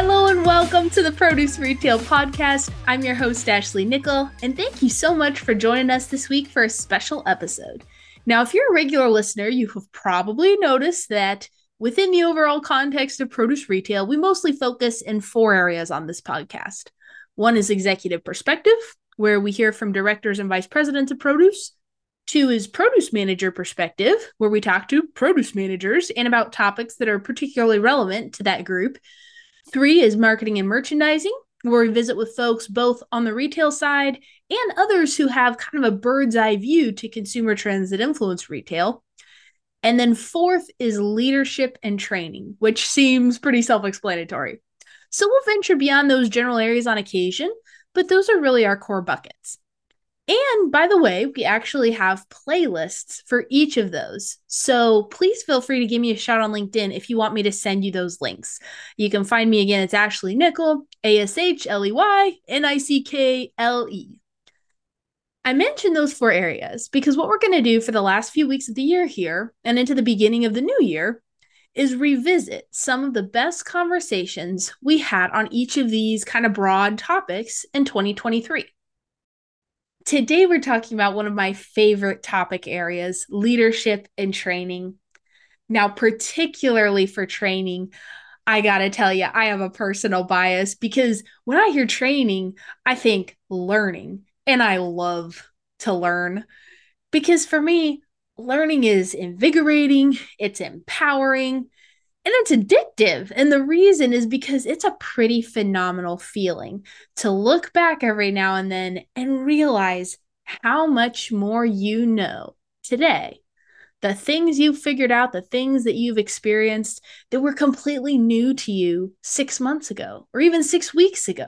Hello and welcome to the Produce Retail Podcast. I'm your host, Ashley Nickle, and thank you so much for joining us this week for a special episode. Now, if you're a regular listener, you have probably noticed that within the overall context of produce retail, we mostly focus in four areas on this podcast. One is executive perspective, where we hear from directors and vice presidents of produce. Two is produce manager perspective, where we talk to produce managers and about topics that are particularly relevant to that group. Three is marketing and merchandising, where we visit with folks both on the retail side and others who have kind of a bird's eye view to consumer trends that influence retail. And then fourth is leadership and training, which seems pretty self explanatory. So we'll venture beyond those general areas on occasion, but those are really our core buckets. And by the way, we actually have playlists for each of those. So please feel free to give me a shout on LinkedIn if you want me to send you those links. You can find me again. It's Ashley Nickle, A S H L E Y N I C K L E. I mentioned those four areas because what we're going to do for the last few weeks of the year here and into the beginning of the new year is revisit some of the best conversations we had on each of these kind of broad topics in 2023. Today, we're talking about one of my favorite topic areas leadership and training. Now, particularly for training, I gotta tell you, I have a personal bias because when I hear training, I think learning, and I love to learn because for me, learning is invigorating, it's empowering, and it's addictive. And the reason is because it's a pretty phenomenal feeling to look back every now and then and realize how much more you know today. The things you've figured out, the things that you've experienced that were completely new to you six months ago or even six weeks ago.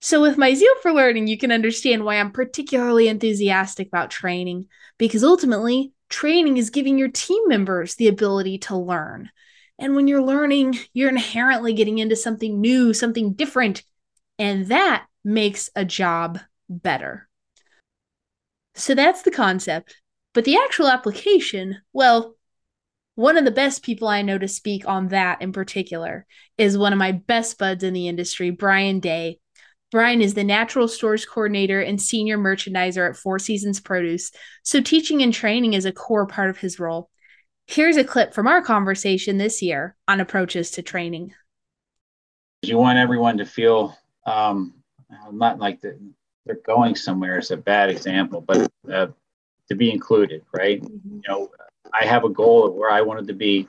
So, with my zeal for learning, you can understand why I'm particularly enthusiastic about training, because ultimately, training is giving your team members the ability to learn. And when you're learning, you're inherently getting into something new, something different, and that makes a job better. So, that's the concept. But the actual application, well, one of the best people I know to speak on that in particular is one of my best buds in the industry, Brian Dey Brian is the natural stores coordinator and senior merchandiser at Four Seasons Produce, so teaching and training is a core part of his role. Here's a clip from our conversation this year on approaches to training. You want everyone to feel um, not like the, they're going somewhere is a bad example, but uh, to be included, right? Mm-hmm. You know, I have a goal of where I wanted to be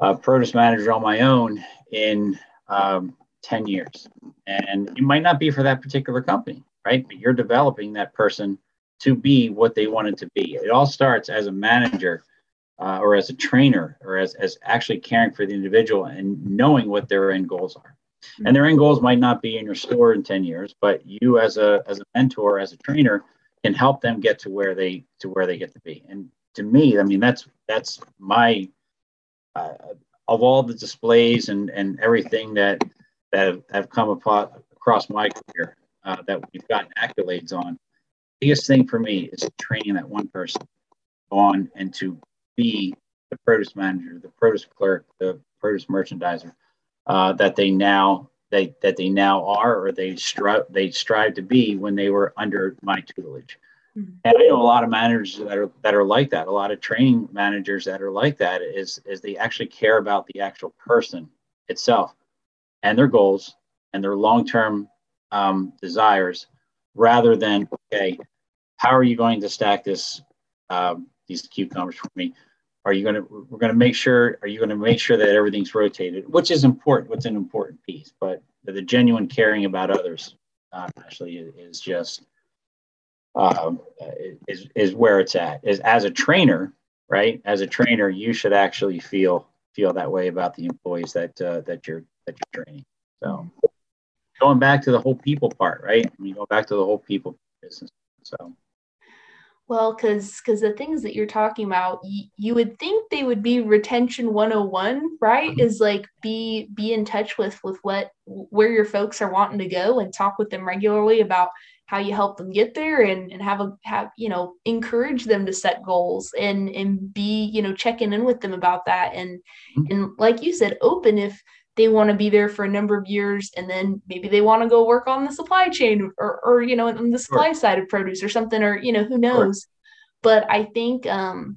a produce manager on my own in um, 10 years. And it might not be for that particular company, right? But you're developing that person to be what they wanted to be. It all starts as a manager uh, or as a trainer or as, as actually caring for the individual and knowing what their end goals are. And their end goals might not be in your store in 10 years, but you as a as a mentor, as a trainer, can help them get to where they to where they get to be. And to me, I mean that's that's my uh, of all the displays and and everything that that have, have come upon, across my career uh, that we've gotten accolades on. Biggest thing for me is training that one person on and to be the produce manager, the produce clerk, the produce merchandiser uh, that they now they that they now are or they strive they strive to be when they were under my tutelage. Mm-hmm. And I know a lot of managers that are that are like that. A lot of training managers that are like that is is they actually care about the actual person itself and their goals and their long-term um, desires rather than okay how are you going to stack this um, these cucumbers for me? Are you going to we're going to make sure are you going to make sure that everything's rotated which is important what's an important piece but the genuine caring about others uh, actually is just um, is, is where it's at. Is as a trainer right as a trainer you should actually feel feel that way about the employees that uh, that you're that you're training. So going back to the whole people part, right? You go back to the whole people business. So well, because because the things that you're talking about, y- you would think they would be retention 101, right? Mm-hmm. Is like be be in touch with with what where your folks are wanting to go and talk with them regularly about how you help them get there and, and have a have you know encourage them to set goals and and be you know checking in with them about that and mm-hmm. and like you said open if they want to be there for a number of years and then maybe they want to go work on the supply chain or, or you know on the supply sure. side of produce or something or you know who knows sure. but i think um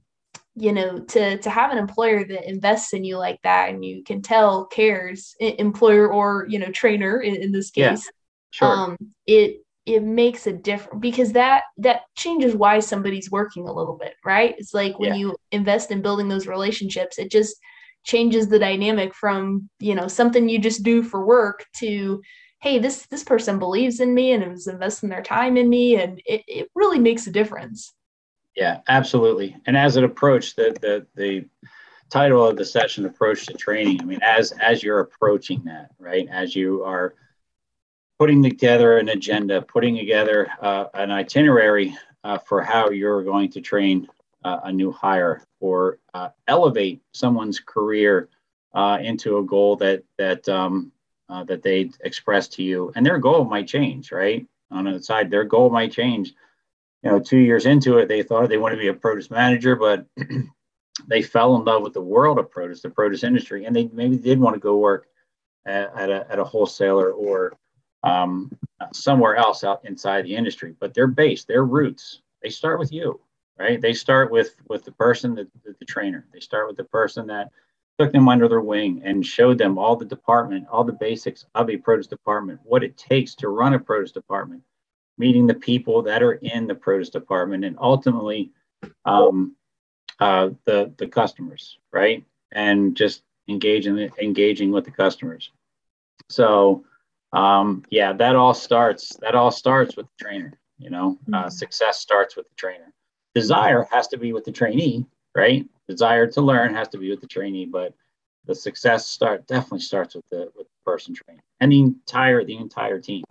you know to to have an employer that invests in you like that and you can tell cares employer or you know trainer in, in this case yeah. sure. um it it makes a difference because that that changes why somebody's working a little bit right? It's like when yeah. you invest in building those relationships it just changes the dynamic from you know something you just do for work to hey this this person believes in me and is investing their time in me and it, it really makes a difference. Yeah absolutely. And as an approach the the the title of the session approach to training i mean as as you're approaching that right as you are putting together an agenda putting together uh, an itinerary uh, for how you're going to train uh, a new hire or uh, elevate someone's career uh, into a goal that that um, that they express to you, and their goal might change, right? On the side, their goal might change. You know, two years into it, they thought they wanted to be a produce manager, but they fell in love with the world of produce, the produce industry, and they maybe did want to go work at, at a, at a wholesaler or um, somewhere else out inside the industry. But their base, their roots, they start with you right? They start with with the person that the, the trainer. They start with the person that took them under their wing and showed them all the department, all the basics of a produce department, what it takes to run a produce department, meeting the people that are in the produce department, and ultimately um, uh, the the customers, right? And just engaging engaging with the customers. So um, yeah, that all starts that all starts with the trainer. You know, uh, mm-hmm. uh, success starts with the trainer desire has to be with the trainee, right? Desire to learn has to be with the trainee, but the success start definitely starts with the with the person training and the entire the entire team.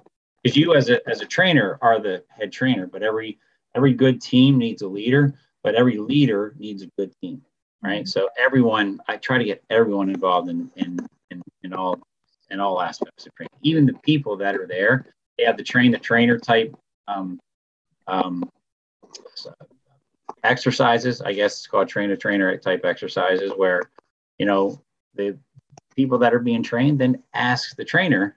Because you as a as a trainer are the head trainer, but every every good team needs a leader, but every leader needs a good team, right? Mm-hmm. So everyone, I try to get everyone involved in in in, in all in all aspects of training. Even the people that are there, they have the train the trainer type um, um, exercises. I guess it's called trainer trainer type exercises where, you know, the people that are being trained then ask the trainer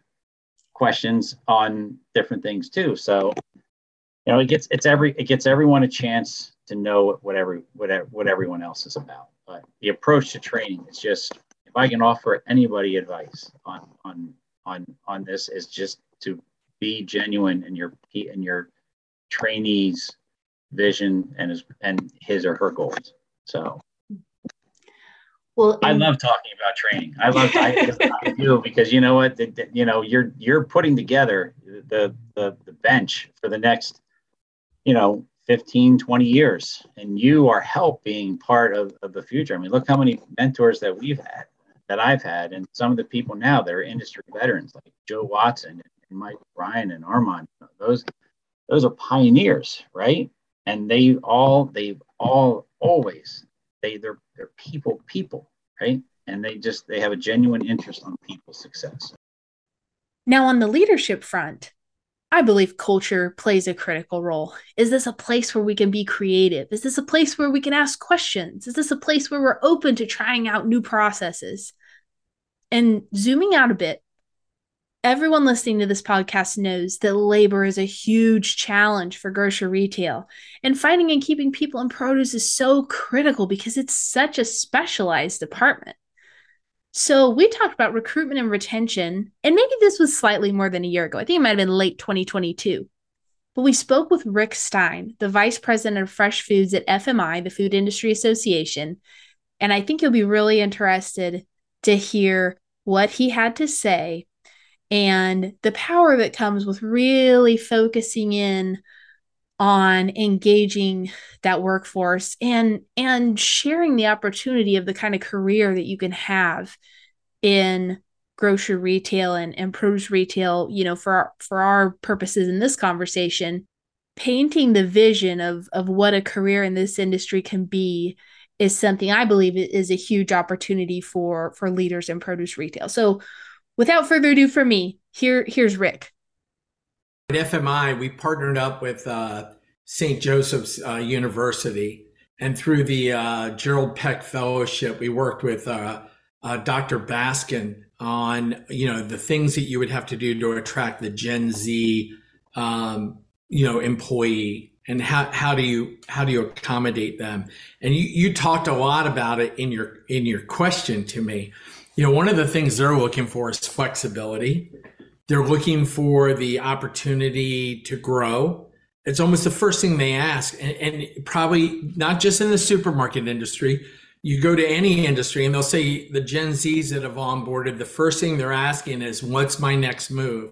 questions on different things too. So, you know, it gets it's every it gets everyone a chance to know what every what, what everyone else is about. But the approach to training is just if I can offer anybody advice on on on on this is just to be genuine in your in your trainees vision and his and his or her goals. So. Well i love talking about training. I love I, I do because you know what? The, the, you know you're you're putting together the, the the bench for the next you know 15 20 years and you are helping being part of, of the future. I mean look how many mentors that we've had that i've had and some of the people now that are industry veterans like joe watson and mike ryan and armand those those are pioneers right? And they all they've all always they they're they're people people right? And they just they have a genuine interest on people's success. Now on the leadership front i believe culture plays a critical role is this a place where we can be creative is this a place where we can ask questions is this a place where we're open to trying out new processes and zooming out a bit Everyone listening to this podcast knows that labor is a huge challenge for grocery retail. And finding and keeping people in produce is so critical because it's such a specialized department. So, we talked about recruitment and retention, and maybe this was slightly more than a year ago. I think it might have been late 2022. But we spoke with Rick Stein, the vice president of fresh foods at FMI, the Food Industry Association. And I think you'll be really interested to hear what he had to say and the power that comes with really focusing in on engaging that workforce and and sharing the opportunity of the kind of career that you can have in grocery retail and, and produce retail you know for our, for our purposes in this conversation painting the vision of of what a career in this industry can be is something i believe is a huge opportunity for for leaders in produce retail so without further ado for me, here here's Rick. At FMI, we partnered up with uh, St. Joseph's uh, University, and through the uh, Gerald Peck Fellowship, we worked with uh, uh, Dr. Baskin on you know the things that you would have to do to attract the Gen Z um, you know employee and how, how do you how do you accommodate them and you, you talked a lot about it in your in your question to me you know one of the things they're looking for is flexibility they're looking for the opportunity to grow. It's almost the first thing they ask and, and probably not just in the supermarket industry. You go to any industry and they'll say the gen z's that have onboarded the first thing they're asking is what's my next move?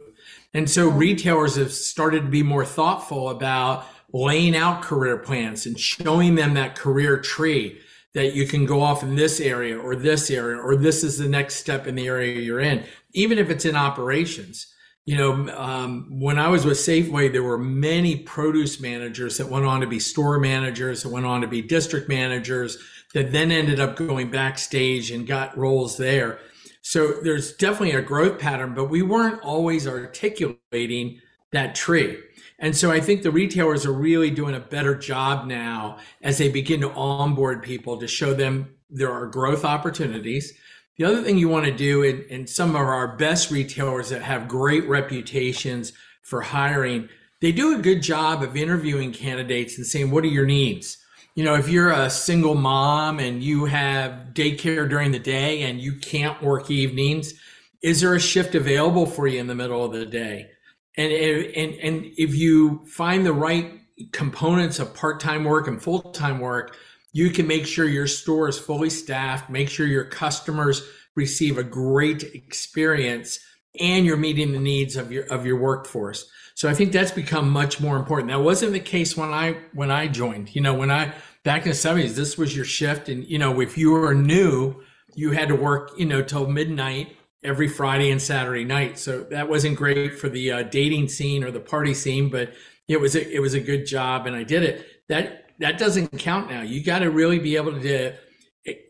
And so mm-hmm. retailers have started to be more thoughtful about laying out career plans and showing them that career tree that you can go off in this area or this area or this is the next step in the area you're in even if it's in operations you know um, when i was with safeway there were many produce managers that went on to be store managers that went on to be district managers that then ended up going backstage and got roles there so there's definitely a growth pattern but we weren't always articulating that tree and so I think the retailers are really doing a better job now as they begin to onboard people to show them there are growth opportunities. The other thing you want to do and, in some of our best retailers that have great reputations for hiring, they do a good job of interviewing candidates and saying, what are your needs? You know, if you're a single mom and you have daycare during the day and you can't work evenings, is there a shift available for you in the middle of the day? and and and if you find the right components of part-time work and full-time work you can make sure your store is fully staffed make sure your customers receive a great experience and you're meeting the needs of your of your workforce so i think that's become much more important that wasn't the case when i when i joined you know when i back in the 70s this was your shift and you know if you were new you had to work you know till midnight every Friday and Saturday night. So that wasn't great for the uh, dating scene or the party scene, but it was a, it was a good job, and I did it. That that doesn't count now. You got to really be able to,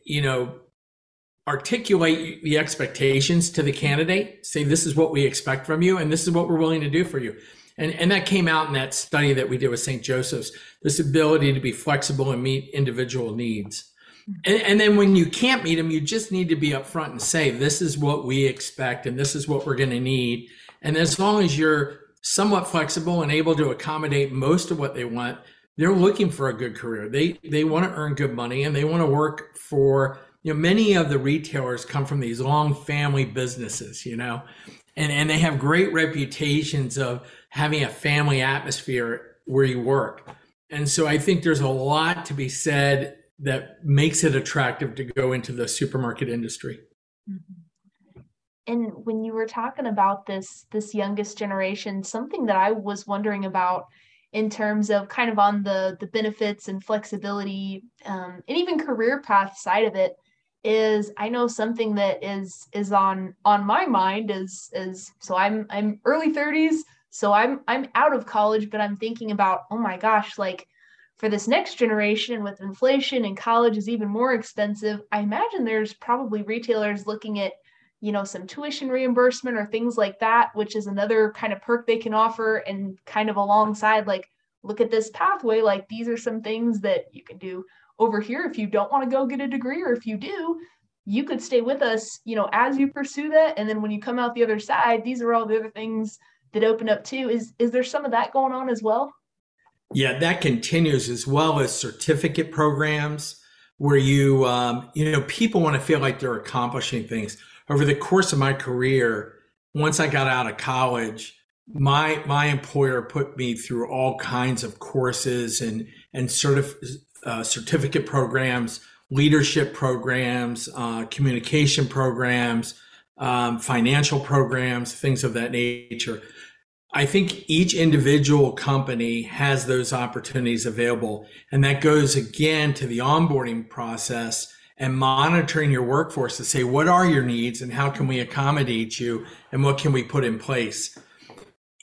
you know, articulate the expectations to the candidate. Say this is what we expect from you, and this is what we're willing to do for you. And, and that came out in that study that we did with St. Joseph's, this ability to be flexible and meet individual needs. And, and, then when you can't meet them, you just need to be upfront and say, this is what we expect and this is what we're going to need. And as long as you're somewhat flexible and able to accommodate most of what they want, they're looking for a good career. They they want to earn good money and they want to work for, you know, many of the retailers come from these long family businesses, you know, and, and they have great reputations of having a family atmosphere where you work. And so I think there's a lot to be said that makes it attractive to go into the supermarket industry. Mm-hmm. And when you were talking about this this youngest generation, something that I was wondering about in terms of kind of on the the benefits and flexibility um, and even career path side of it is I know something that is is on on my mind is is so I'm I'm early 30s so I'm I'm out of college but I'm thinking about oh my gosh like for this next generation with inflation and college is even more expensive i imagine there's probably retailers looking at you know some tuition reimbursement or things like that which is another kind of perk they can offer and kind of alongside like look at this pathway like these are some things that you can do over here. If you don't want to go get a degree or if you do you could stay with us you know as you pursue that. And then when you come out the other side these are all the other things that open up too. Is is there some of that going on as well? Yeah, that continues as well as certificate programs where you, um, you know, people want to feel like they're accomplishing things. Over the course of my career, once I got out of college, my my employer put me through all kinds of courses and and certif- uh, certificate programs, leadership programs, uh, communication programs, um, financial programs, things of that nature. I think each individual company has those opportunities available. And that goes again to the onboarding process and monitoring your workforce to say, what are your needs and how can we accommodate you and what can we put in place?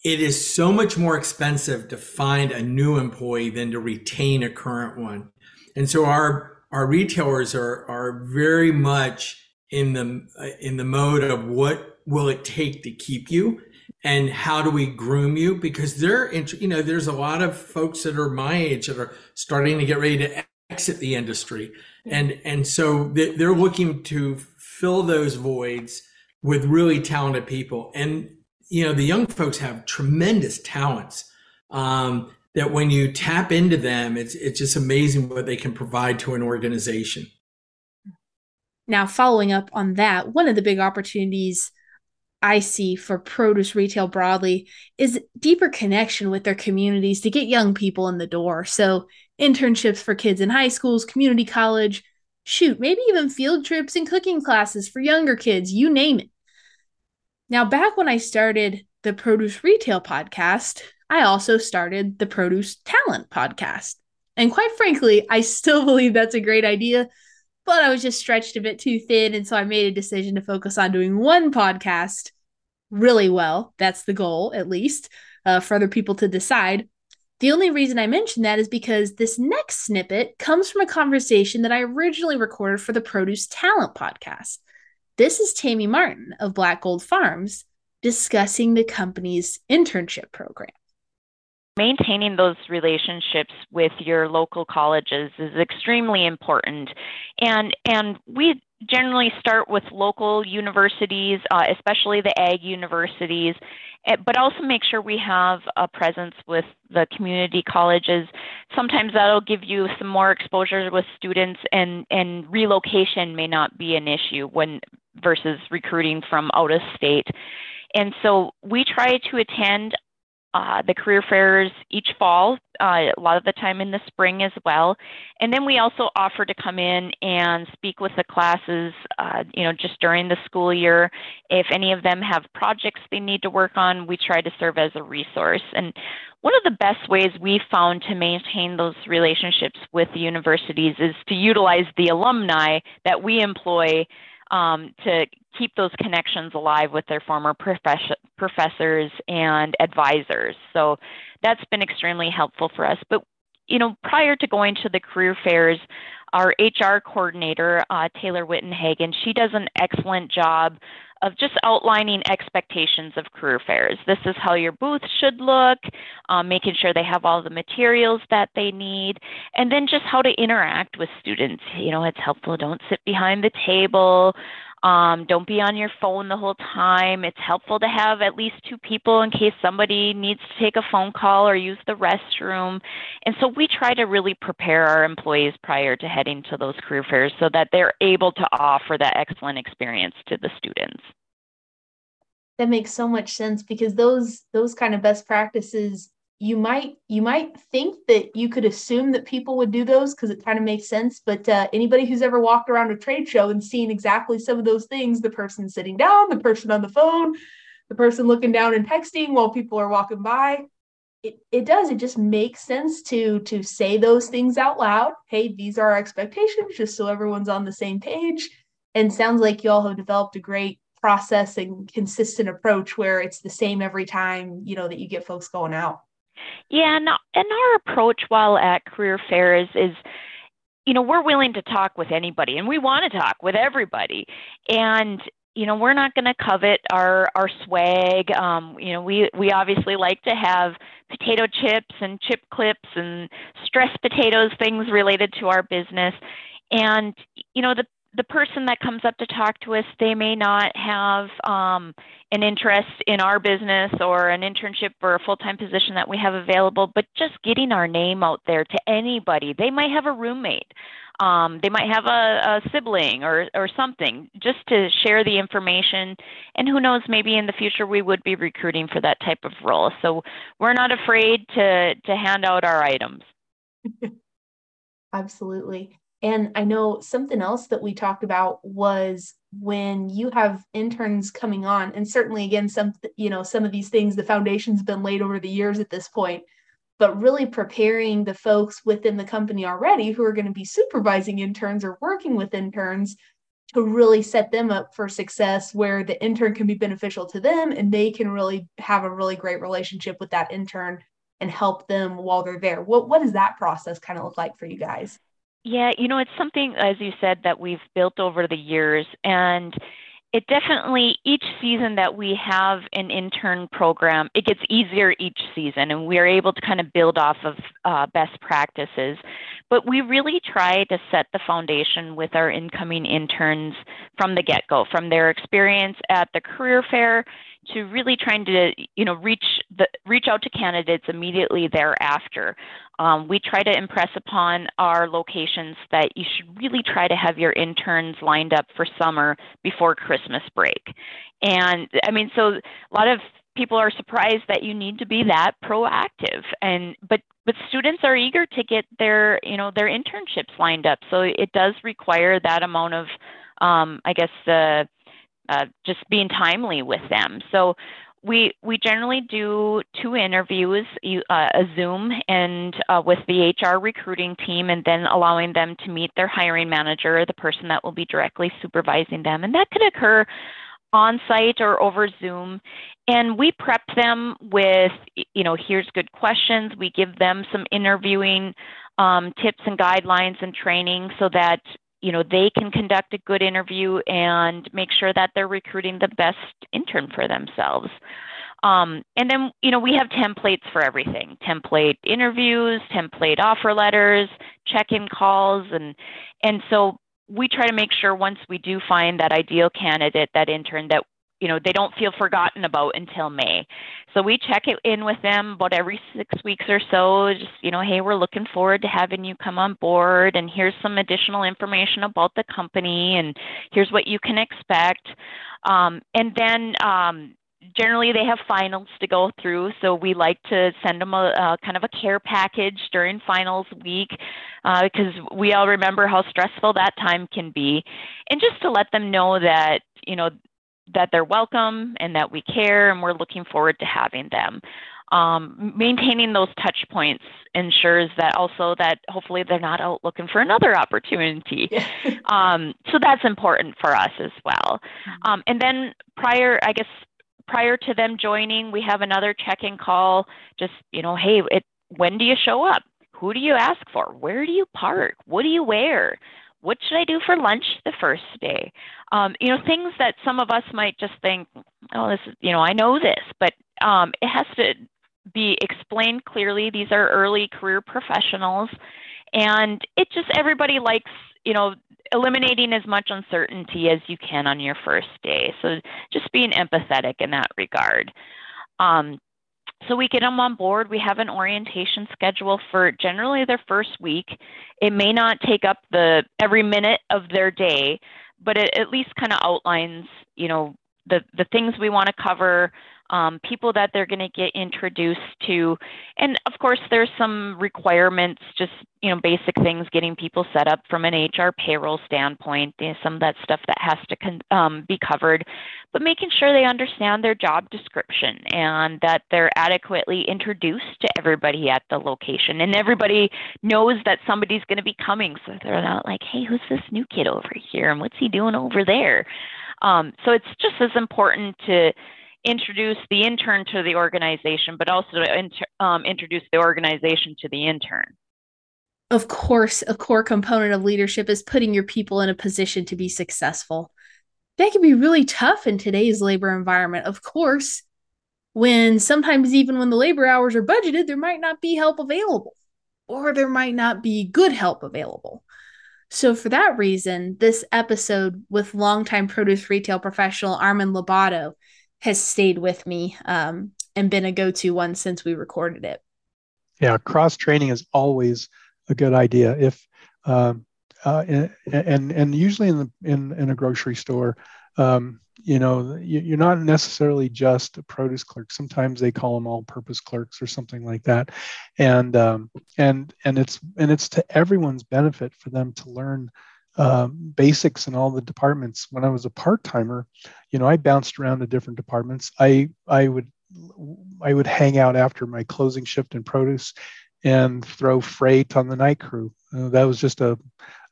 It is so much more expensive to find a new employee than to retain a current one. And so our, our retailers are, are very much in the, in the mode of what will it take to keep you and how do we groom you because they're you know there's a lot of folks that are my age that are starting to get ready to exit the industry, and and so they're looking to fill those voids with really talented people. And you know, the young folks have tremendous talents. Um, that when you tap into them, it's it's just amazing what they can provide to an organization. Now, following up on that, one of the big opportunities I see for produce retail broadly is deeper connection with their communities to get young people in the door. So, internships for kids in high schools, community college, shoot, maybe even field trips and cooking classes for younger kids, you name it. Now, back when I started the Produce Retail podcast, I also started the Produce Talent podcast. And quite frankly, I still believe that's a great idea but I was just stretched a bit too thin. And so I made a decision to focus on doing one podcast really well. That's the goal, at least, uh, for other people to decide. The only reason I mention that is because this next snippet comes from a conversation that I originally recorded for the Produce Talent podcast. This is Tami Martin of Black Gold Farms discussing the company's internship program maintaining those relationships with your local colleges is extremely important and and we generally start with local universities uh, especially the ag universities eh, but also make sure we have a presence with the community colleges. Sometimes that'll give you some more exposure with students and and relocation may not be an issue when versus recruiting from out of state. And so we try to attend uh, the career fairs each fall, uh, a lot of the time in the spring as well. And then we also offer to come in and speak with the classes, uh, you know, just during the school year. If any of them have projects they need to work on, we try to serve as a resource. And one of the best ways we found to maintain those relationships with the universities is to utilize the alumni that we employ um, to keep those connections alive with their former profess- professors and advisors. So that's been extremely helpful for us. But you know, prior to going to the career fairs, our HR coordinator, uh, Taylor Wittenhagen, she does an excellent job of just outlining expectations of career fairs. This is how your booth should look, um, making sure they have all the materials that they need, and then just how to interact with students. You know, it's helpful. Don't sit behind the table. Um, don't be on your phone the whole time. It's helpful to have at least two people in case somebody needs to take a phone call or use the restroom. And so we try to really prepare our employees prior to heading to those career fairs so that they're able to offer that excellent experience to the students. That makes so much sense because those those kind of best practices you might you might think that you could assume that people would do those because it kind of makes sense but uh, anybody who's ever walked around a trade show and seen exactly some of those things the person sitting down the person on the phone the person looking down and texting while people are walking by it, it does it just makes sense to to say those things out loud. Hey these are our expectations just so everyone's on the same page. And sounds like you all have developed a great process and consistent approach where it's the same every time you know that you get folks going out yeah, and, and our approach while at career fairs is, you know, we're willing to talk with anybody and we want to talk with everybody. And you know we're not going to covet our our swag um, you know we we obviously like to have potato chips and chip clips and stress potatoes things related to our business and you know the the person that comes up to talk to us, they may not have um, an interest in our business or an internship or a full time position that we have available, but just getting our name out there to anybody. They might have a roommate, um, they might have a, a sibling or, or something, just to share the information. And who knows, maybe in the future we would be recruiting for that type of role. So we're not afraid to, to hand out our items. Absolutely. And I know something else that we talked about was when you have interns coming on, and certainly again, some you know, some of these things, the foundation's been laid over the years at this point, but really preparing the folks within the company already who are going to be supervising interns or working with interns to really set them up for success where the intern can be beneficial to them and they can really have a really great relationship with that intern and help them while they're there. What what does that process kind of look like for you guys? Yeah, you know, it's something, as you said, that we've built over the years. And it definitely each season that we have an intern program it gets easier each season and we are able to kind of build off of uh, best practices but we really try to set the foundation with our incoming interns from the get-go from their experience at the career fair to really trying to you know reach the reach out to candidates immediately thereafter. Um, we try to impress upon our locations that you should really try to have your interns lined up for summer before Christmas break. And I mean, so a lot of people are surprised that you need to be that proactive and but but students are eager to get their you know their internships lined up so it does require that amount of um, i guess uh, uh, just being timely with them. So we we generally do two interviews, uh, a Zoom and uh, with the HR recruiting team, and then allowing them to meet their hiring manager, the person that will be directly supervising them, and that could occur on site or over Zoom. And we prep them with, you know, here's good questions. We give them some interviewing um, tips and guidelines and training so that you know they can conduct a good interview and make sure that they're recruiting the best intern for themselves. Um, and then you know we have templates for everything. Template interviews template offer letters check-in calls and and so we try to make sure once we do find that ideal candidate that intern that you know they don't feel forgotten about until may. So we check it in with them about every six weeks or so just you know hey we're looking forward to having you come on board and here's some additional information about the company and here's what you can expect. Um, and then um, generally they have finals to go through so we like to send them a, a kind of a care package during finals week uh, because we all remember how stressful that time can be. And just to let them know that you know that they're welcome and that we care and we're looking forward to having them. Um, maintaining those touch points ensures that also that hopefully they're not out looking for another opportunity. um, so that's important for us as well. Mm-hmm. Um, and then prior, I guess prior to them joining, we have another check-in call. Just you know, hey, it, when do you show up? Who do you ask for? Where do you park? What do you wear? What should I do for lunch the first day? Um, you know, things that some of us might just think, oh, this is, you know, I know this, but um, it has to be explained clearly. These are early career professionals, and it just everybody likes, you know, eliminating as much uncertainty as you can on your first day. So just being empathetic in that regard. Um, so we get them on board. We have an orientation schedule for generally their first week. It may not take up the every minute of their day, but it at least kind of outlines, you know, the the things we want to cover, um, people that they're going to get introduced to. And of course, there's some requirements, just, you know, basic things, getting people set up from an HR payroll standpoint, you know, some of that stuff that has to con- um, be covered, but making sure they understand their job description and that they're adequately introduced to everybody at the location and everybody knows that somebody's going to be coming. So they're not like, hey, who's this new kid over here and what's he doing over there? Um, so it's just as important to introduce the intern to the organization, but also to inter, um, introduce the organization to the intern. Of course, a core component of leadership is putting your people in a position to be successful. That can be really tough in today's labor environment. Of course, when sometimes even when the labor hours are budgeted, there might not be help available, or there might not be good help available. So, for that reason, this episode with longtime produce retail professional Armand Lobato has stayed with me um, and been a go-to one since we recorded it. Yeah, cross training is always a good idea. If um, uh, and, and and usually in the in in a grocery store, um, you know, you, are not necessarily just a produce clerk. Sometimes they call them all-purpose clerks or something like that, and um, and and it's and it's to everyone's benefit for them to learn um, basics in all the departments. When I was a part timer, you know, I bounced around to different departments. I I would I would hang out after my closing shift in produce and throw freight on the night crew. Uh, that was just a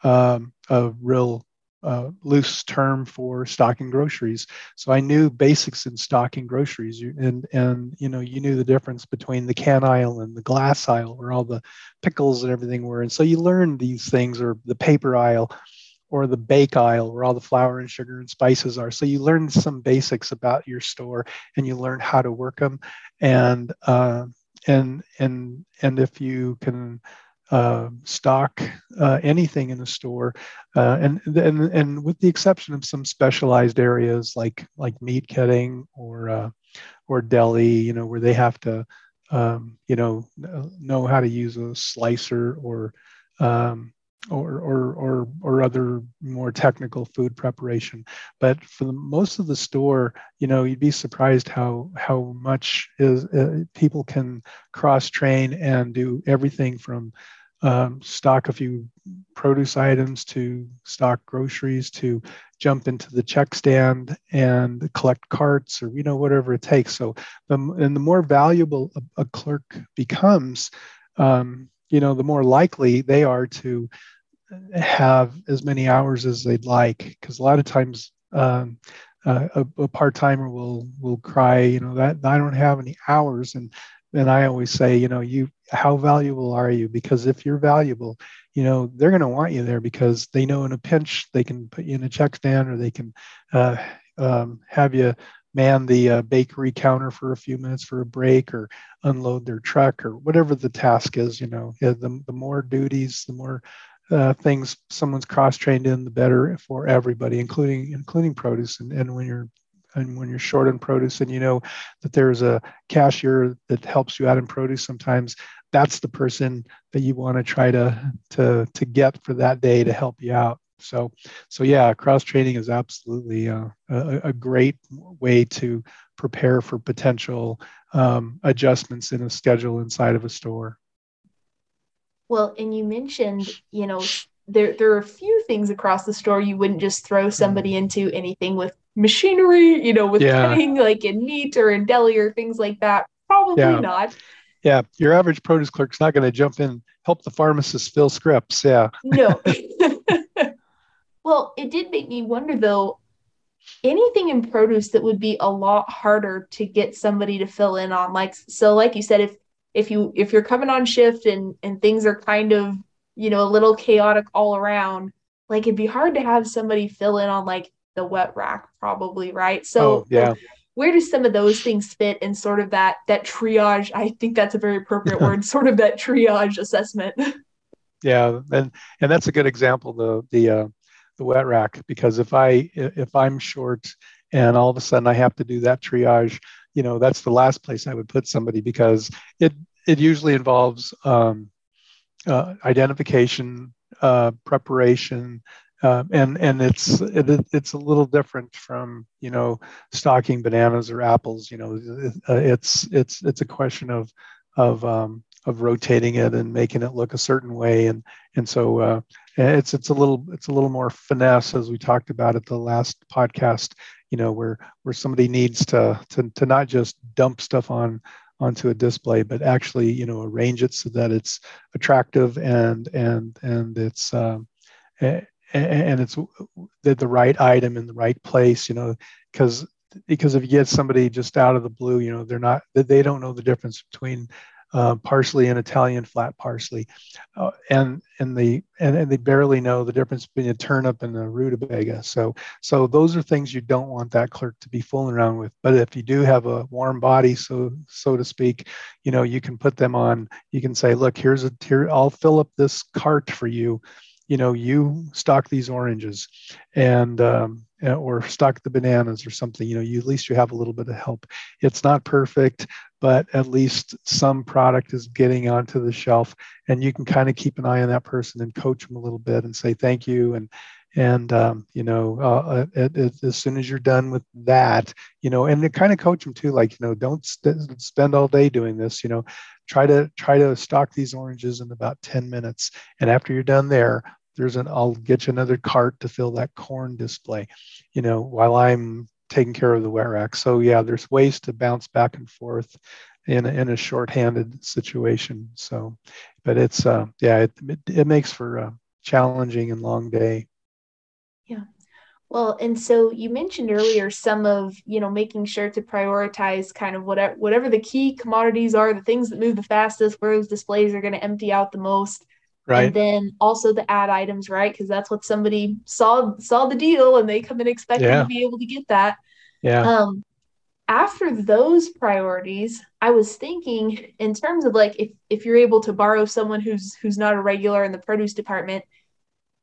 um, a real uh, loose term for stocking groceries. So I knew basics in stocking groceries, and and you know you knew the difference between the can aisle and the glass aisle, where all the pickles and everything were. And so you learned these things, or the paper aisle, or the bake aisle where all the flour and sugar and spices are. So you learn some basics about your store and you learn how to work them. And uh, and and and if you can uh, stock uh, anything in the store, uh, and and and with the exception of some specialized areas like like meat cutting or uh, or deli, you know, where they have to um, you know know how to use a slicer or um, or, or, or, or other more technical food preparation. But for the, most of the store, you know, you'd be surprised how, how much is uh, people can cross train and do everything from um, stock a few produce items to stock groceries to jump into the check stand and collect carts or you know whatever it takes so the, and the more valuable a, a clerk becomes um, you know the more likely they are to have as many hours as they'd like because a lot of times um, uh, a, a part-timer will will cry you know that i don't have any hours. And and i always say you know you how valuable are you? Because if you're valuable you know they're going to want you there because they know in a pinch they can put you in a check stand or they can uh, um, have you man the uh, bakery counter for a few minutes for a break or unload their truck or whatever the task is you know. The, the more duties the more uh, things someone's cross-trained in, the better for everybody, including including produce. And, and when you're and when you're short on produce and you know that there's a cashier that helps you out in produce sometimes that's the person that you want to try to to to get for that day to help you out so so yeah cross training is absolutely uh, a, a, great way to prepare for potential um, adjustments in a schedule inside of a store well, and you mentioned, you know, there there are a few things across the store you wouldn't just throw somebody mm. into anything with machinery, you know, with yeah. cutting like in meat or in deli or things like that. Probably yeah. not. Yeah, your average produce clerk's not going to jump in help the pharmacist fill scripts. Yeah. No. well, it did make me wonder though. Anything in produce that would be a lot harder to get somebody to fill in on, like so, like you said, if if you if you're coming on shift and and things are kind of you know a little chaotic all around like it'd be hard to have somebody fill in on like the wet rack probably right? So oh, yeah. like, where do some of those things fit in sort of that that triage i think that's a very appropriate word sort of that triage assessment? Yeah and and that's a good example the the uh the wet rack because if i if i'm short and all of a sudden i have to do that triage you know that's the last place I would put somebody because it it usually involves um, uh, identification, uh, preparation, uh, and and it's it, it's a little different from you know stocking bananas or apples. You know, uh, it's it's it's a question of of um, of rotating it and making it look a certain way, and and so uh, it's it's a little it's a little more finesse as we talked about at the last podcast you know where where somebody needs to to, to not just dump stuff on onto a display but actually you know arrange it so that it's attractive and and and it's um, and it's the, the right item in the right place you know because because if you get somebody just out of the blue you know they're not they don't know the difference between uh, parsley and Italian flat parsley, uh, and and they and, and, they barely know the difference between a turnip and a rutabaga. So so those are things you don't want that clerk to be fooling around with. But if you do have a warm body, so so to speak, you know you can put them on. You can say, look, here's a here I'll fill up this cart for you. You know, you stock these oranges, and um, or stock the bananas or something. You know, you at least you have a little bit of help. It's not perfect but at least some product is getting onto the shelf and you can kind of keep an eye on that person and coach them a little bit and say thank you and and um, you know uh, uh, as soon as you're done with that you know and it kind of coach them too like you know don't st- spend all day doing this you know try to try to stock these oranges in about 10 minutes and after you're done there there's an i'll get you another cart to fill that corn display you know while i'm taking care of the wet rack. So yeah, there's ways to bounce back and forth in a, in a shorthanded situation. So, but it's uh, yeah, it, it, it makes for a challenging and long day. Well, and so you mentioned earlier some of you know making sure to prioritize kind of whatever whatever the key commodities are, the things that move the fastest, where those displays are going to empty out the most. Right. And then also the ad items, right? Because that's what somebody saw saw the deal and they come in expecting Yeah. to be able to get that. Yeah. Um, after those priorities, I was thinking in terms of like if if you're able to borrow someone who's who's not a regular in the produce department,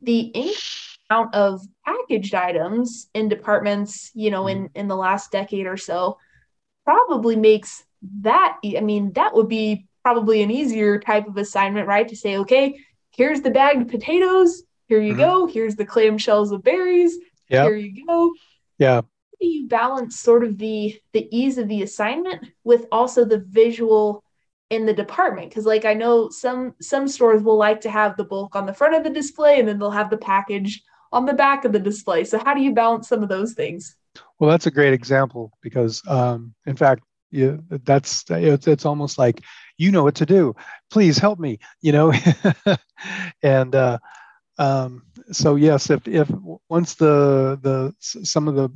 the increased amount of packaged items in departments, you know, in in the last decade or so, probably makes that. I mean, that would be probably an easier type of assignment, right? To say, okay, here's the bagged potatoes. Here you Mhm. go. Here's the clamshells of berries. Yeah. Here you go Yeah. how do you balance sort of the the ease of the assignment with also the visual in the department because like i know some some stores will like to have the bulk on the front of the display and then they'll have the package on the back of the display so how do you balance some of those things Well, that's a great example because, um, in fact, you, that's it's, it's almost like you know what to do. Please help me, you know. and uh, um, so yes, if if once the the some of the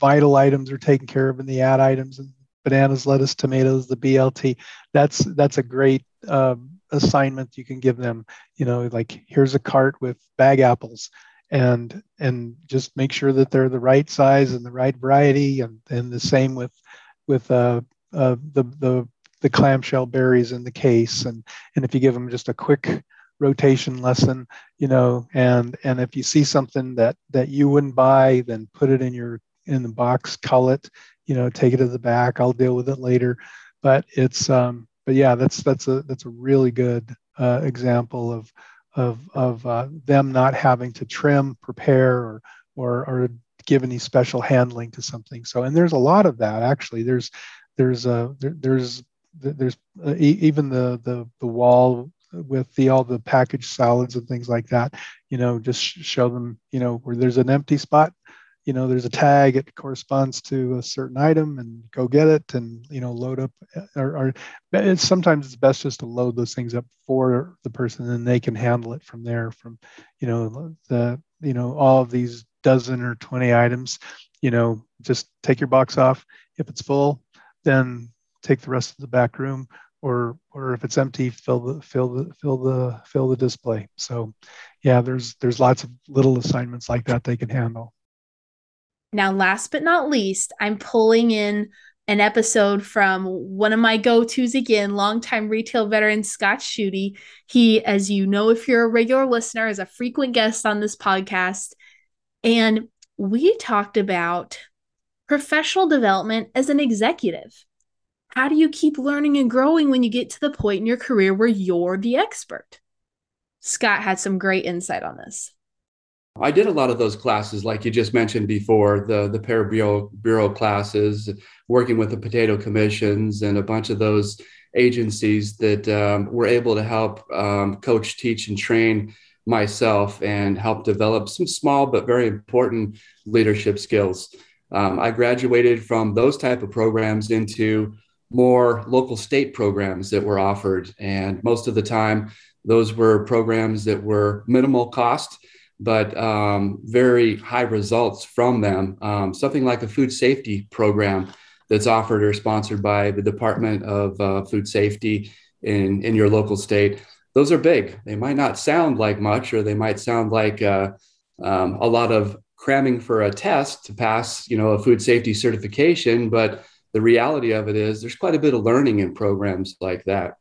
vital items are taken care of in the ad items and bananas, lettuce, tomatoes, the BLT, that's that's a great um, assignment you can give them. You know, like here's a cart with bag apples and and just make sure that they're the right size and the right variety. And and the same with with uh, uh, the the the clamshell berries in the case. And and if you give them just a quick rotation lesson you know and and if you see something that that you wouldn't buy then put it in your in the box cull it you know take it to the back. I'll deal with it later. But it's um but yeah that's that's a that's a really good uh, example of of of uh, them not having to trim, prepare, or or or give any special handling to something. So, and there's a lot of that actually. There's there's uh, there, there's there's uh, e- even the the the wall with the all the packaged salads and things like that. You know, just show them. You know, where there's an empty spot. You know, there's a tag. It corresponds to a certain item, and go get it, and you know, load up. uh, Or, or it's sometimes it's best just to load those things up for the person and they can handle it from there from you know the you know all of these dozen or 20 items you know just take your box off if it's full then take the rest of the back room or or if it's empty fill the fill the fill the fill the display so yeah there's there's lots of little assignments like that they can handle Now, last but not least, I'm pulling in an episode from one of my go tos again, longtime retail veteran Scott Schuette. He, as you know, if you're a regular listener, is a frequent guest on this podcast. And we talked about professional development as an executive. How do you keep learning and growing when you get to the point in your career where you're the expert? Scott had some great insight on this. I did a lot of those classes, like you just mentioned before, the the Pear Bureau bureau classes, working with the potato commissions and a bunch of those agencies that um, were able to help um, coach, teach, and train myself and help develop some small but very important leadership skills. Um, I graduated from those type of programs into more local state programs that were offered, and most of the time, those were programs that were minimal cost but um, very high results from them. Um, something like a food safety program that's offered or sponsored by the Department of uh, Food Safety in, in your local state. Those are big. They might not sound like much, or they might sound like uh, um, a lot of cramming for a test to pass, you know, a food safety certification. But the reality of it is, there's quite a bit of learning in programs like that.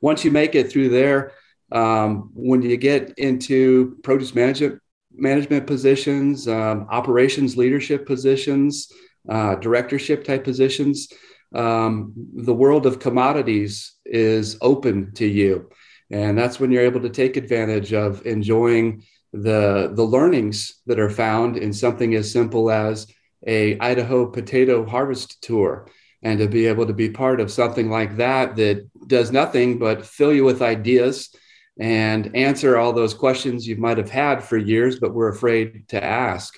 Once you make it through there, um, when you get into produce management management positions, um, operations leadership positions, uh, directorship type positions, um, the world of commodities is open to you, and that's when you're able to take advantage of enjoying the the learnings that are found in something as simple as a Idaho potato harvest tour. And to be able to be part of something like that that does nothing but fill you with ideas and answer all those questions you might have had for years, but were afraid to ask.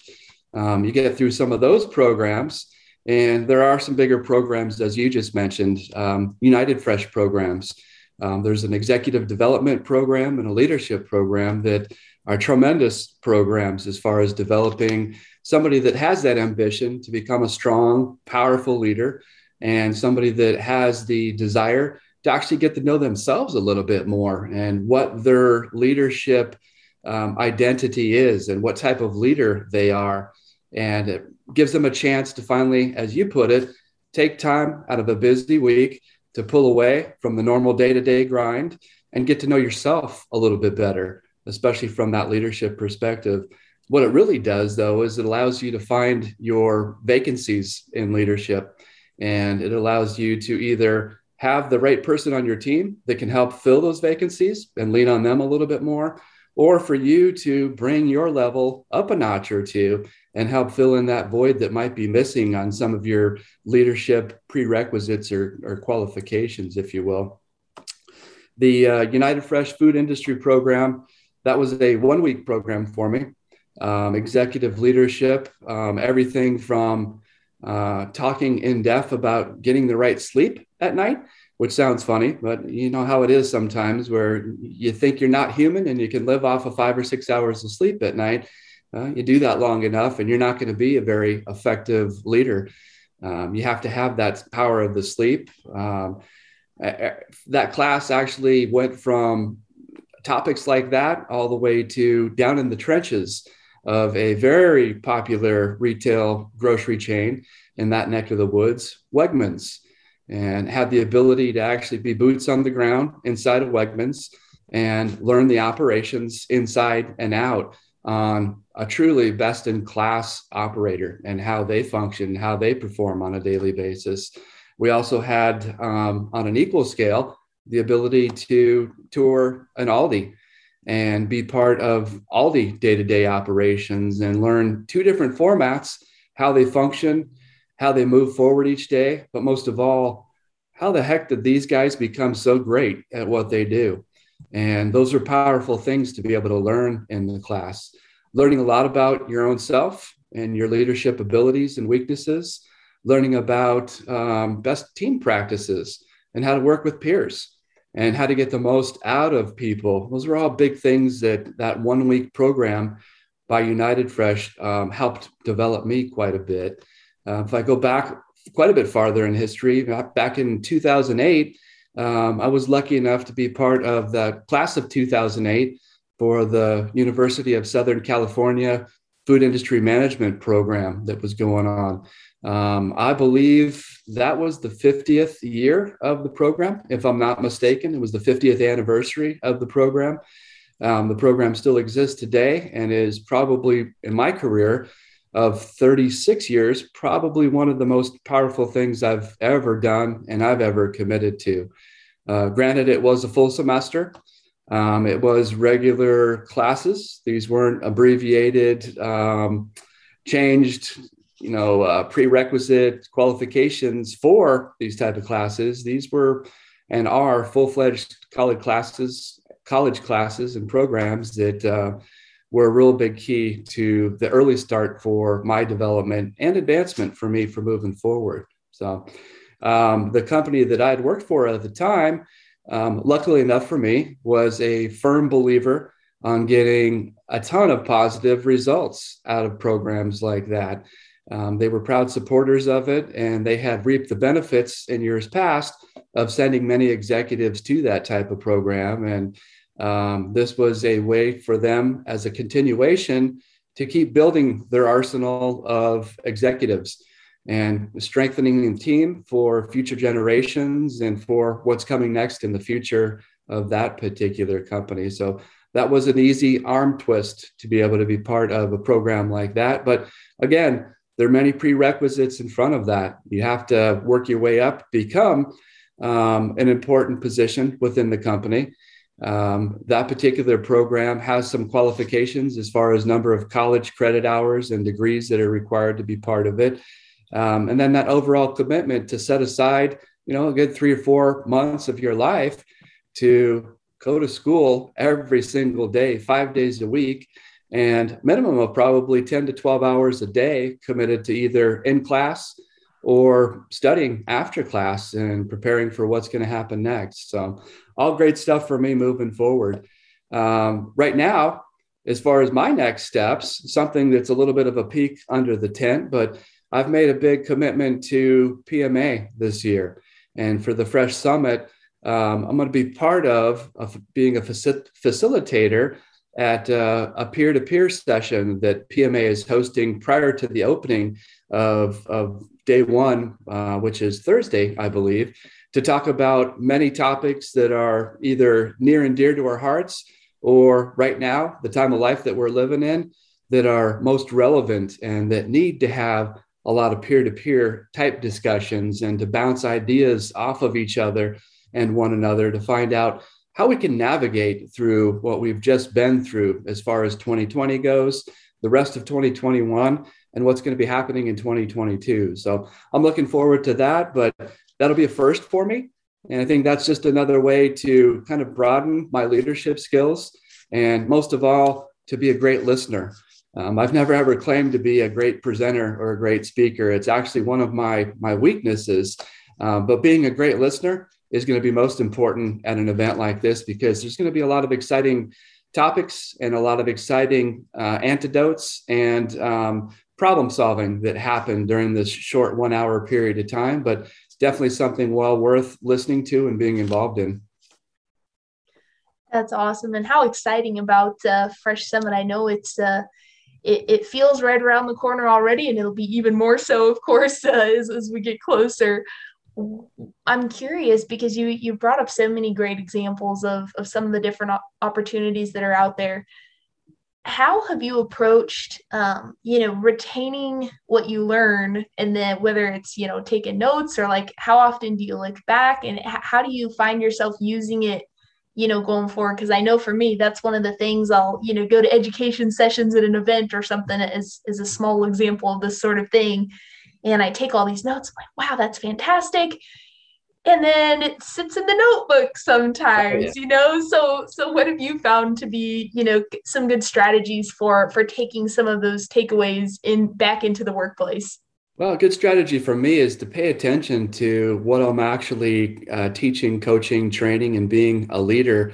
Um, you get through some of those programs, and there are some bigger programs, as you just mentioned, um, United Fresh programs. Um, there's an executive development program and a leadership program that are tremendous programs as far as developing somebody that has that ambition to become a strong, powerful leader and somebody that has the desire to actually get to know themselves a little bit more and what their leadership um, identity is and what type of leader they are. And it gives them a chance to finally, as you put it, take time out of a busy week to pull away from the normal day to day grind and get to know yourself a little bit better, especially from that leadership perspective. What it really does, though, is it allows you to find your vacancies in leadership and it allows you to either have the right person on your team that can help fill those vacancies and lean on them a little bit more, or for you to bring your level up a notch or two and help fill in that void that might be missing on some of your leadership prerequisites or, or qualifications, if you will. The uh, United Fresh Food Industry Program, that was a one week program for me. Um, executive leadership, um, everything from uh, talking in depth about getting the right sleep at night, which sounds funny, but you know how it is sometimes where you think you're not human and you can live off of five or six hours of sleep at night. Uh, you do that long enough and you're not going to be a very effective leader. Um, you have to have that power of the sleep. Um, that class actually went from topics like that all the way to down in the trenches of a very popular retail grocery chain in that neck of the woods, Wegmans, and had the ability to actually be boots on the ground inside of Wegmans and learn the operations inside and out on a truly best in class operator and how they function, how they perform on a daily basis. We also had, um, on an equal scale, the ability to tour an Aldi and be part of Aldi day to day operations and learn two different formats how they function, how they move forward each day, but most of all, how the heck did these guys become so great at what they do? And those are powerful things to be able to learn in the class. Learning a lot about your own self and your leadership abilities and weaknesses, learning about um, best team practices and how to work with peers and how to get the most out of people. Those are all big things that that one week program by United Fresh um, helped develop me quite a bit. Uh, if I go back quite a bit farther in history, back in 2008, um, I was lucky enough to be part of the class of 2008 for the University of Southern California Food Industry Management program that was going on. Um, I believe that was the 50th year of the program, if I'm not mistaken. It was the 50th anniversary of the program. Um, the program still exists today and is probably, in my career of 36 years, probably one of the most powerful things I've ever done and I've ever committed to. Uh, granted, it was a full semester. Um, it was regular classes. These weren't abbreviated, um, changed you know uh, prerequisite qualifications for these type of classes. These were and are full-fledged college classes college classes and programs that uh, were a real big key to the early start for my development and advancement for me for moving forward. So um, the company that i had worked for at the time um, luckily enough for me was a firm believer on getting a ton of positive results out of programs like that um, they were proud supporters of it, and they had reaped the benefits in years past of sending many executives to that type of program. And um, this was a way for them as a continuation to keep building their arsenal of executives and strengthening the team for future generations and for what's coming next in the future of that particular company. So that was an easy arm twist to be able to be part of a program like that. But again, there are many prerequisites in front of that. You have to work your way up, become um, an important position within the company. Um, that particular program has some qualifications as far as number of college credit hours and degrees that are required to be part of it. Um, and then that overall commitment to set aside, you know, a good three or four months of your life to go to school every single day, five days a week, and minimum of probably 10 to 12 hours a day committed to either in class or studying after class and preparing for what's going to happen next. So, all great stuff for me moving forward. Um, right now, as far as my next steps, something that's a little bit of a peek under the tent, but I've made a big commitment to PMA this year. And for the Fresh Summit, um, I'm going to be part of, of being a faci- facilitator at uh, a peer-to-peer session that PMA is hosting prior to the opening of, of day one, uh, which is Thursday, I believe, to talk about many topics that are either near and dear to our hearts or right now, the time of life that we're living in, that are most relevant and that need to have a lot of peer-to-peer type discussions and to bounce ideas off of each other and one another to find out how we can navigate through what we've just been through as far as 2020 goes, the rest of 2021, and what's going to be happening in 2022. So I'm looking forward to that, but that'll be a first for me. And I think that's just another way to kind of broaden my leadership skills and most of all, to be a great listener. Um, I've never ever claimed to be a great presenter or a great speaker. It's actually one of my, my weaknesses. Uh, but being a great listener is going to be most important at an event like this because there's going to be a lot of exciting topics and a lot of exciting uh, antidotes and um, problem solving that happen during this short one hour period of time. But definitely something well worth listening to and being involved in. That's awesome. And how exciting about uh, Fresh Summit. I know it's uh, it, it feels right around the corner already, and it'll be even more so, of course, uh, as, as we get closer. I'm curious because you you brought up so many great examples of of some of the different opportunities that are out there. How have you approached, um, you know, retaining what you learn, and then whether it's you know taking notes or like how often do you look back, and how do you find yourself using it you know, going forward. Cause I know for me, that's one of the things I'll, you know, go to education sessions at an event or something as, as a small example of this sort of thing. And I take all these notes. I'm like, wow, that's fantastic. And then it sits in the notebook sometimes, oh, yeah. you know. So, so what have you found to be, you know, some good strategies for for taking some of those takeaways in back into the workplace? Well, a good strategy for me is to pay attention to what I'm actually uh, teaching, coaching, training, and being a leader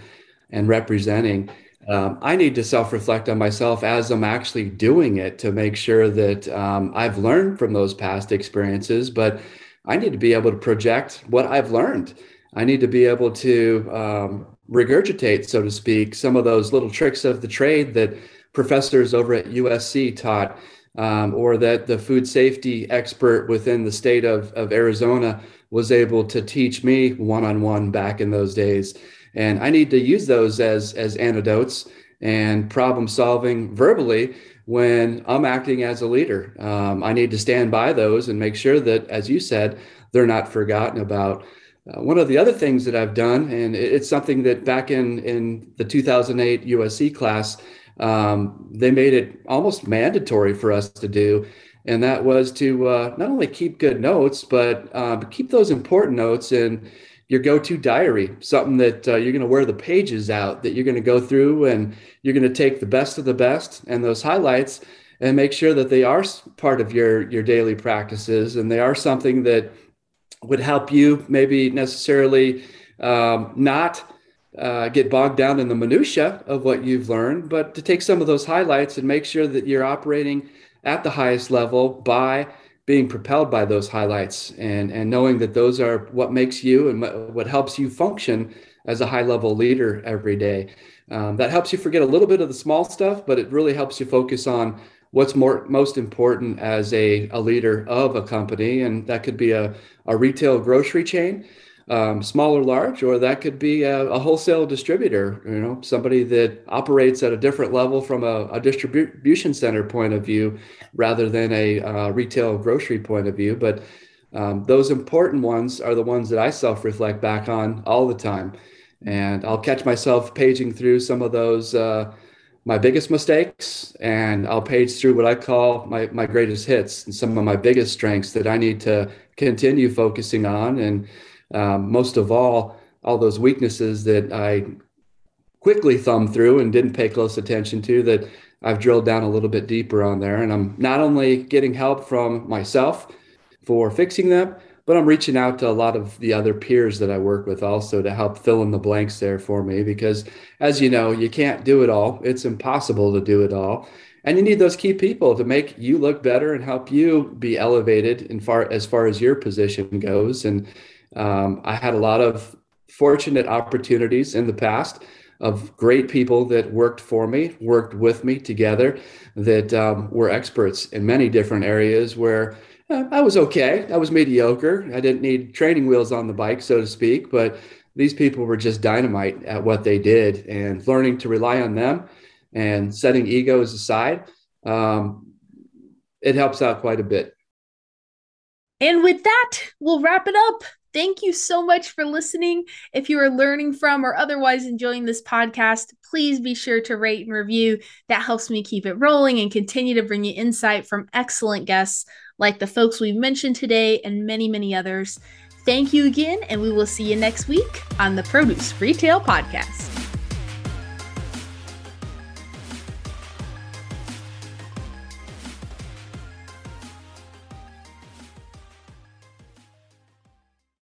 and representing. Um, I need to self reflect on myself as I'm actually doing it to make sure that um, I've learned from those past experiences, but I need to be able to project what I've learned. I need to be able to um, regurgitate, so to speak, some of those little tricks of the trade that professors over at USC taught um, or that the food safety expert within the state of, of Arizona was able to teach me one on one back in those days. And I need to use those as, as antidotes and problem solving verbally when I'm acting as a leader. Um, I need to stand by those and make sure that, as you said, they're not forgotten about. Uh, one of the other things that I've done, and it's something that back in, in the 2008 USC class, um, they made it almost mandatory for us to do. And that was to uh, not only keep good notes, but uh, keep those important notes in your go to diary, something that uh, you're going to wear the pages out, that you're going to go through and you're going to take the best of the best and those highlights and make sure that they are part of your, your daily practices and they are something that would help you maybe necessarily um, not uh, get bogged down in the minutia of what you've learned, but to take some of those highlights and make sure that you're operating at the highest level by being propelled by those highlights and, and knowing that those are what makes you and what helps you function as a high level leader every day. Um, that helps you forget a little bit of the small stuff, but it really helps you focus on what's more most important as a, a leader of a company. And that could be a, a retail grocery chain um, small or large, or that could be a, a, wholesale distributor, you know, somebody that operates at a different level from a, a distribution center point of view rather than a uh, retail grocery point of view. But um, those important ones are the ones that I self reflect back on all the time. And I'll catch myself paging through some of those. Uh, my biggest mistakes and I'll page through what I call my, my greatest hits and some of my biggest strengths that I need to continue focusing on and um, most of all, all those weaknesses that I quickly thumbed through and didn't pay close attention to that I've drilled down a little bit deeper on there. And I'm not only getting help from myself for fixing them, but I'm reaching out to a lot of the other peers that I work with also to help fill in the blanks there for me. Because as you know, you can't do it all, it's impossible to do it all. And you need those key people to make you look better and help you be elevated in far as far as your position goes. And um, I had a lot of fortunate opportunities in the past of great people that worked for me, worked with me together, that um, were experts in many different areas where uh, I was okay. I was mediocre. I didn't need training wheels on the bike, so to speak, but these people were just dynamite at what they did and learning to rely on them and setting egos aside. Um, it helps out quite a bit. And with that, we'll wrap it up. Thank you so much for listening. If you are learning from or otherwise enjoying this podcast, please be sure to rate and review. That helps me keep it rolling and continue to bring you insight from excellent guests like the folks we've mentioned today and many, many others. Thank you again, and we will see you next week on the Produce Retail Podcast.